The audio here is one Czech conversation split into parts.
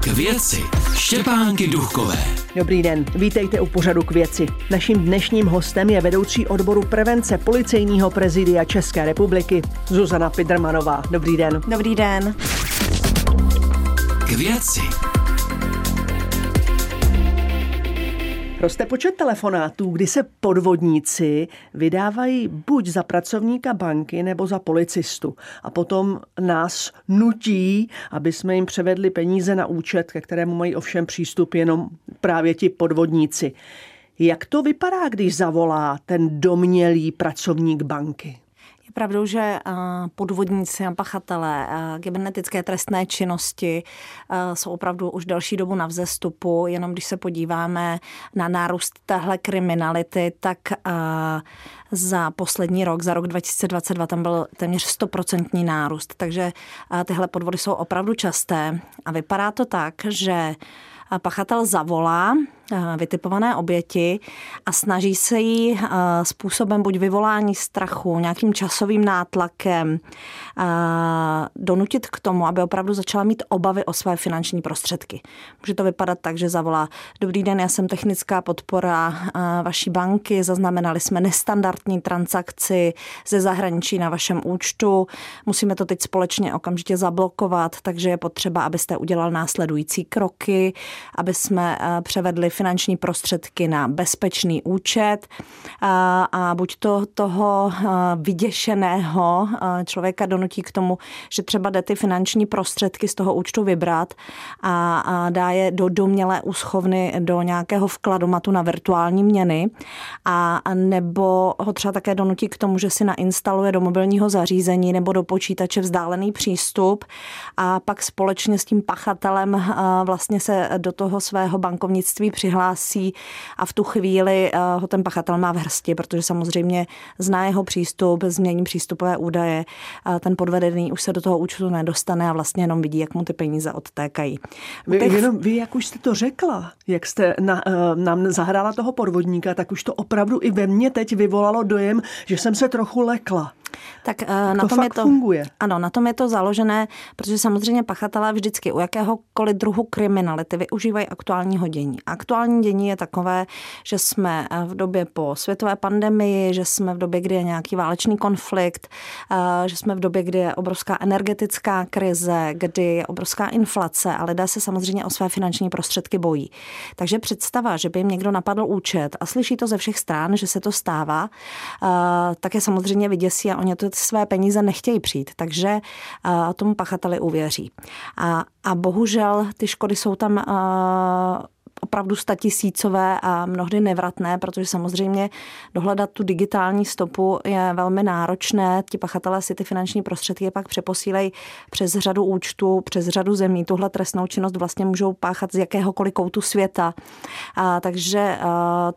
K věci Štěpánky Duchové. Dobrý den, vítejte u pořadu k věci. Naším dnešním hostem je vedoucí odboru prevence Policejního prezidia České republiky Zuzana Pidrmanová. Dobrý den. Dobrý den. K věci Roste počet telefonátů, kdy se podvodníci vydávají buď za pracovníka banky nebo za policistu a potom nás nutí, aby jsme jim převedli peníze na účet, ke kterému mají ovšem přístup jenom právě ti podvodníci. Jak to vypadá, když zavolá ten domělý pracovník banky? Pravdou, že eh, podvodníci a pachatelé eh, kybernetické trestné činnosti eh, jsou opravdu už delší dobu na vzestupu. Jenom když se podíváme na nárůst téhle kriminality, tak za poslední rok, za rok 2022, tam byl téměř stoprocentní nárůst. Takže tyhle podvody jsou opravdu časté a vypadá to tak, že pachatel zavolá vytipované oběti a snaží se jí eh, způsobem buď vyvolání strachu, nějakým časovým nátlakem eh, donutit k tomu, aby opravdu začala mít obavy o své finanční prostředky. Může to vypadat tak, že zavolá Dobrý den, já jsem technická podpora vaší banky, zaznamenali jsme nestandardní transakci ze zahraničí na vašem účtu, musíme to teď společně okamžitě zablokovat, takže je potřeba, abyste udělal následující kroky, aby jsme převedli finanční prostředky na bezpečný účet. A, buď to toho vyděšeného člověka donutí k tomu, že třeba jde ty finanční prostředky z toho účtu vybrat a, dá je do domělé úschovny do nějakého vkladomatu na virtuální měny. A nebo ho třeba také donutí k tomu, že si nainstaluje do mobilního zařízení nebo do počítače vzdálený přístup. A pak společně s tím pachatelem vlastně se do toho svého bankovnictví při přihlásí a v tu chvíli eh, ho ten pachatel má v hrsti, protože samozřejmě zná jeho přístup, změní přístupové údaje, ten podvedený už se do toho účtu nedostane a vlastně jenom vidí, jak mu ty peníze odtékají. Vy, Těch... jenom vy, jak už jste to řekla, jak jste na, uh, nám zahrála toho podvodníka, tak už to opravdu i ve mně teď vyvolalo dojem, že jsem se trochu lekla. Tak uh, na to tom je to funguje. Ano, na tom je to založené, protože samozřejmě pachatelé vždycky u jakéhokoliv druhu kriminality využívají aktuální dění. Aktuální dění je takové, že jsme eh, v době po světové pandemii, že jsme v době, kdy je nějaký válečný konflikt, uh, že jsme v době, kdy je obrovská energetická krize, kdy je obrovská inflace a lidé se samozřejmě o své finanční prostředky bojí. Takže představa, že by jim někdo napadl účet a slyší to ze všech stran, že se to stává, uh, tak je samozřejmě vyděsí a oni to své peníze nechtějí přijít, takže uh, tomu pachateli uvěří. A, a bohužel ty škody jsou tam uh, opravdu statisícové a mnohdy nevratné, protože samozřejmě dohledat tu digitální stopu je velmi náročné. Ti pachatelé si ty finanční prostředky pak přeposílejí přes řadu účtů, přes řadu zemí. Tuhle trestnou činnost vlastně můžou páchat z jakéhokoliv koutu světa. A, takže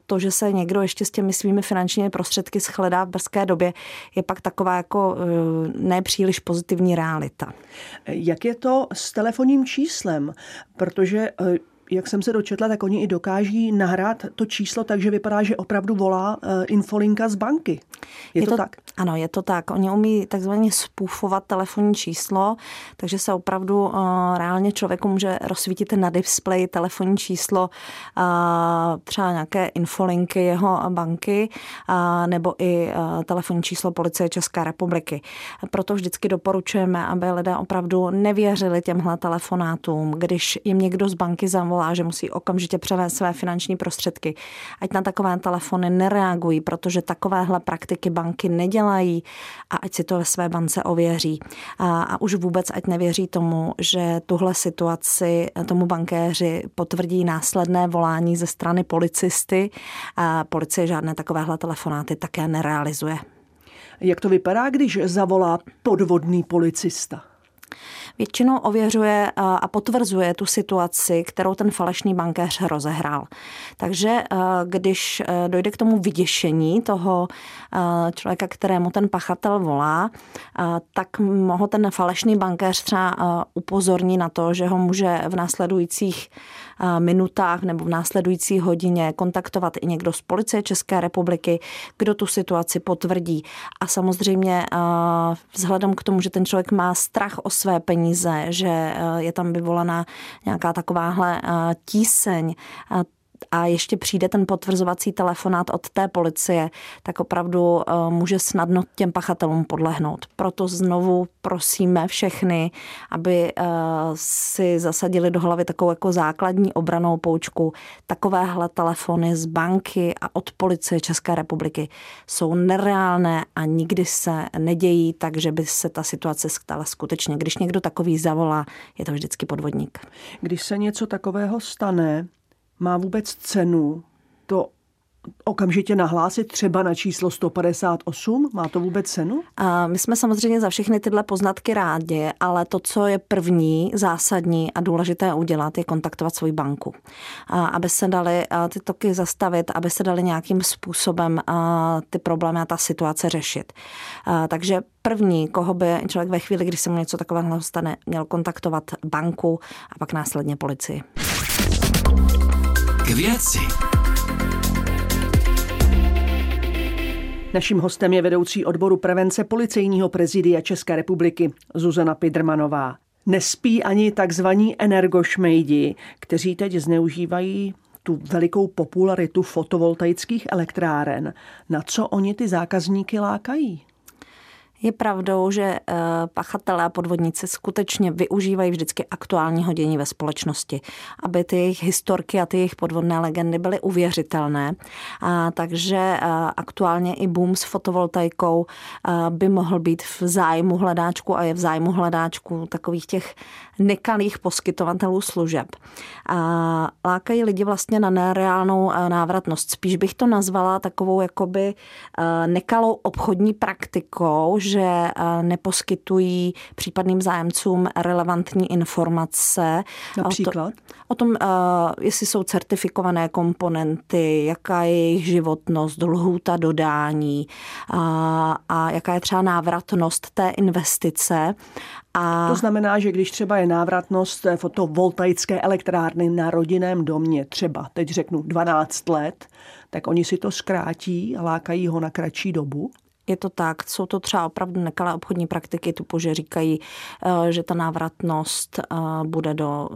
to, že se někdo ještě s těmi svými finančními prostředky shledá v brzké době, je pak taková jako e, nepříliš pozitivní realita. Jak je to s telefonním číslem? Protože e, jak jsem se dočetla, tak oni i dokáží nahrát to číslo tak, že vypadá, že opravdu volá uh, infolinka z banky. Je, je to, to tak? Ano, je to tak. Oni umí takzvaně spůfovat telefonní číslo, takže se opravdu uh, reálně člověku může rozsvítit na displeji telefonní číslo uh, třeba nějaké infolinky jeho banky uh, nebo i uh, telefonní číslo policie České republiky. Proto vždycky doporučujeme, aby lidé opravdu nevěřili těmhle telefonátům, když jim někdo z banky zavolá volá, že musí okamžitě převést své finanční prostředky. Ať na takové telefony nereagují, protože takovéhle praktiky banky nedělají a ať si to ve své bance ověří. A, a už vůbec ať nevěří tomu, že tuhle situaci tomu bankéři potvrdí následné volání ze strany policisty. A policie žádné takovéhle telefonáty také nerealizuje. Jak to vypadá, když zavolá podvodný policista? Většinou ověřuje eh, a potvrzuje tu situaci, kterou ten falešný bankéř rozehrál. Takže eh, když eh, dojde k tomu vyděšení toho člověka, kterému ten pachatel volá, tak ho ten falešný bankéř třeba upozorní na to, že ho může v následujících minutách nebo v následující hodině kontaktovat i někdo z policie České republiky, kdo tu situaci potvrdí. A samozřejmě vzhledem k tomu, že ten člověk má strach o své peníze, že je tam vyvolaná nějaká takováhle tíseň, a ještě přijde ten potvrzovací telefonát od té policie, tak opravdu eh, může snadno těm pachatelům podlehnout. Proto znovu prosíme všechny, aby eh, si zasadili do hlavy takovou jako základní obranou poučku. Takovéhle telefony z banky a od policie České republiky jsou nereálné a nikdy se nedějí, takže by se ta situace stala skutečně. Když někdo takový zavolá, je to vždycky podvodník. Když se něco takového stane, má vůbec cenu to okamžitě nahlásit třeba na číslo 158? Má to vůbec cenu? A my jsme samozřejmě za všechny tyhle poznatky rádi, ale to, co je první, zásadní a důležité udělat, je kontaktovat svoji banku. A aby se dali ty toky zastavit, aby se dali nějakým způsobem ty problémy a ta situace řešit. A takže první, koho by člověk ve chvíli, kdy se mu něco takového stane, měl kontaktovat banku a pak následně policii. Věci. Naším hostem je vedoucí odboru prevence policejního prezidia České republiky Zuzana Pidrmanová. Nespí ani takzvaní energošmejdi, kteří teď zneužívají tu velikou popularitu fotovoltaických elektráren. Na co oni ty zákazníky lákají? Je pravdou, že eh, pachatelé a podvodníci skutečně využívají vždycky aktuální hodění ve společnosti, aby ty jejich historky a ty jejich podvodné legendy byly uvěřitelné. A, takže eh, aktuálně i boom s fotovoltaikou eh, by mohl být v zájmu hledáčku a je v zájmu hledáčku takových těch nekalých poskytovatelů služeb. A lákají lidi vlastně na nereálnou návratnost. Spíš bych to nazvala takovou jakoby nekalou obchodní praktikou, že eh, neposkytují případným zájemcům relevantní informace. Například? O, to, o tom, eh, jestli jsou certifikované komponenty, jaká je jejich životnost, lhůta dodání a, a jaká je třeba návratnost té investice. A... To znamená, že když třeba je návratnost fotovoltaické elektrárny na rodinném domě třeba, teď řeknu 12 let, tak oni si to zkrátí a lákají ho na kratší dobu? Je to tak, jsou to třeba opravdu nekalé obchodní praktiky typu, že říkají, eh, že ta návratnost eh, bude do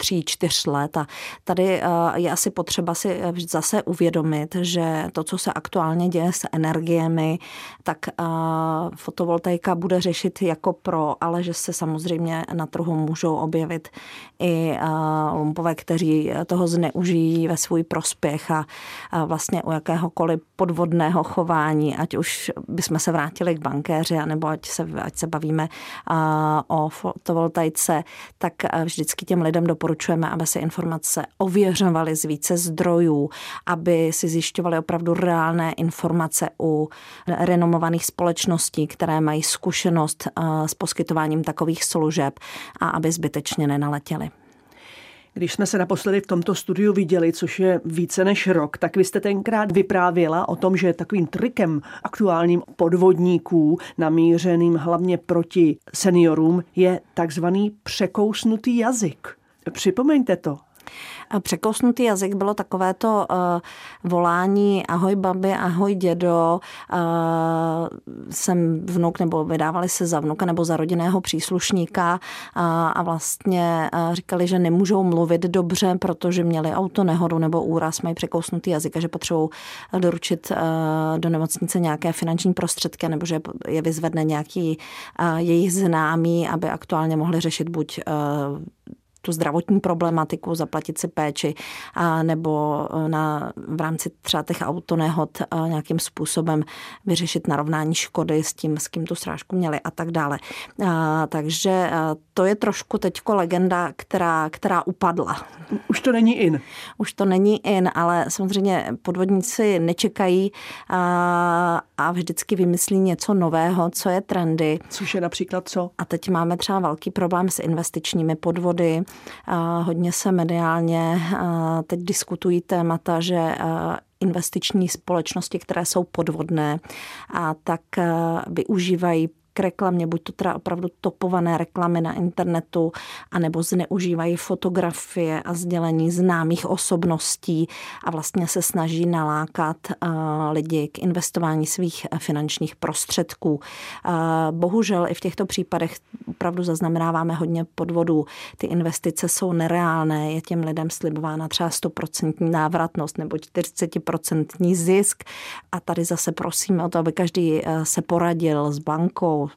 tří, čtyř let. A tady eh, je asi potřeba si eh, zase uvědomit, že to, co se aktuálně děje s energiemi, tak eh, fotovoltaika bude řešit jako pro, ale že se samozřejmě na trhu můžou objevit i lumpové, kteří toho zneužijí ve svůj prospěch a vlastně u jakéhokoliv podvodného chování, ať už bychom se vrátili k bankéři, nebo ať se, ať se bavíme o fotovoltaice, tak vždycky těm lidem doporučuji doporučujeme, aby se informace ověřovaly z více zdrojů, aby si zjišťovali opravdu reálné informace u renomovaných společností, které mají zkušenost eh, s poskytováním takových služeb a aby zbytečně nenaletěli. Když jsme se naposledy v tomto studiu viděli, což je více než rok, tak vy jste tenkrát vyprávěla o tom, že takovým trikem aktuálním podvodníků, namířeným hlavně proti seniorům, je takzvaný překousnutý jazyk. Připomeňte to. Překousnutý jazyk bylo takové to uh, volání ahoj babi, ahoj dědo, uh, jsem vnuk nebo vydávali se za vnuka nebo za rodinného příslušníka uh, a vlastně uh, říkali, že nemůžou mluvit dobře, protože měli auto nehodu nebo úraz, mají překousnutý jazyk a že potřebují doručit uh, do nemocnice nějaké finanční prostředky nebo že je vyzvedne nějaký uh, jejich známý, aby aktuálně mohli řešit buď uh, tu zdravotní problematiku, zaplatit si péči, a nebo e, na, v rámci třeba těch autonehod nějakým způsobem vyřešit narovnání škody s tím, s kým tu srážku měli a tak dále. A, takže a to je trošku teďko legenda, která, která upadla. Už to není in. Už to není in, ale samozřejmě podvodníci nečekají a, a vždycky vymyslí něco nového, co je trendy. Což je například co? A teď máme třeba velký problém s investičními podvody, Hodně se mediálně teď diskutují témata, že investiční společnosti, které jsou podvodné, a tak využívají reklamě, buď to teda opravdu topované reklamy na internetu, anebo zneužívají fotografie a sdělení známých osobností a vlastně se snaží nalákat lidi k investování svých finančních prostředků. Bohužel i v těchto případech opravdu zaznamenáváme hodně podvodů. Ty investice jsou nereálné, je těm lidem slibována třeba 100% návratnost nebo 40% zisk a tady zase prosíme o to, aby každý eh, se poradil s bankou,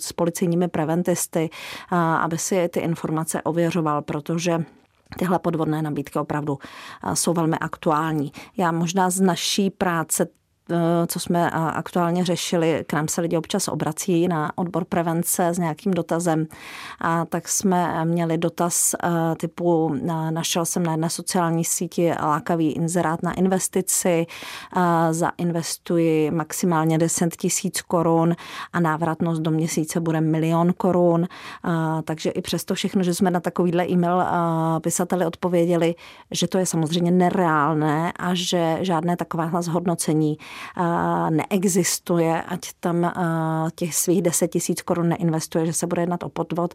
s policejními preventisty, aby si ty informace ověřoval, protože Tyhle podvodné nabídky opravdu jsou velmi aktuální. Já možná z naší práce co jsme eh, aktuálně řešili, k nám se lidi občas obrací na odbor prevence s nějakým dotazem. A tak jsme měli dotaz eh, typu, našel jsem na jedné sociální síti lákavý inzerát na investici, zainvestuji maximálně 10 tisíc korun a návratnost do měsíce bude milion korun. Takže i přesto všechno, že jsme na takovýhle e-mail pisateli odpověděli, že to je samozřejmě nereálné a že žádné takovéhle zhodnocení neexistuje, ať tam těch svých 10 tisíc korun neinvestuje, že se bude jednat o podvod,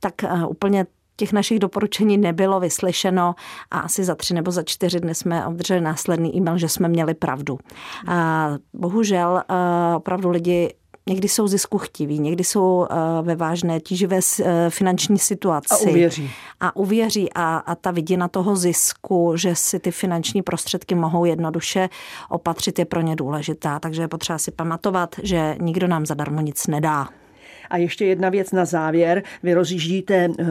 tak úplně těch našich doporučení nebylo vyslyšeno a asi za tři nebo za čtyři dny jsme obdrželi následný e-mail, že jsme měli pravdu. A bohužel opravdu lidi Někdy jsou zisku chtiví, někdy jsou eh, ve vážné tíživé eh, finanční situaci. A uvěří. A uvěří a, a ta vidina toho zisku, že si ty finanční prostředky mohou jednoduše opatřit, je pro ně důležitá. Takže je potřeba si pamatovat, že nikdo nám zadarmo nic nedá. A ještě jedna věc na závěr. Vy rozjíždíte uh,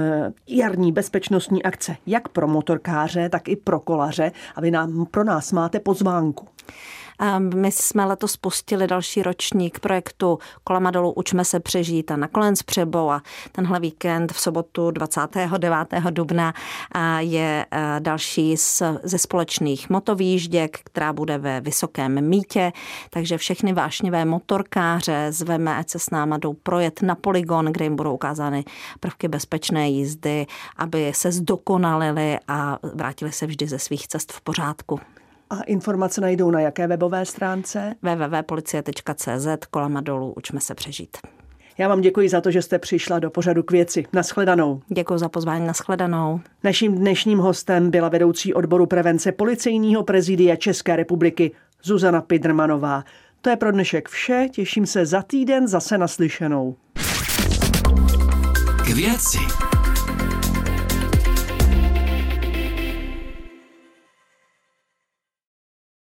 jarní bezpečnostní akce, jak pro motorkáře, tak i pro kolaře. A vy nám, pro nás máte pozvánku. My jsme letos spustili další ročník projektu Kolama dolů Učme se přežít a nakonec přebou a tenhle víkend v sobotu 29. dubna je další z, ze společných motovýžděk, která bude ve Vysokém mítě, takže všechny vášnivé motorkáře zveme, ať se s náma jdou projet na poligon, kde jim budou ukázány prvky bezpečné jízdy, aby se zdokonalili a vrátili se vždy ze svých cest v pořádku. A informace najdou na jaké webové stránce? www.policie.cz, kolama dolů, učme se přežít. Já vám děkuji za to, že jste přišla do pořadu k věci. Naschledanou. Děkuji za pozvání. Naschledanou. Naším dnešním hostem byla vedoucí odboru prevence Policejního prezidia České republiky Zuzana Pidrmanová. To je pro dnešek vše. Těším se za týden zase naslyšenou. K věci.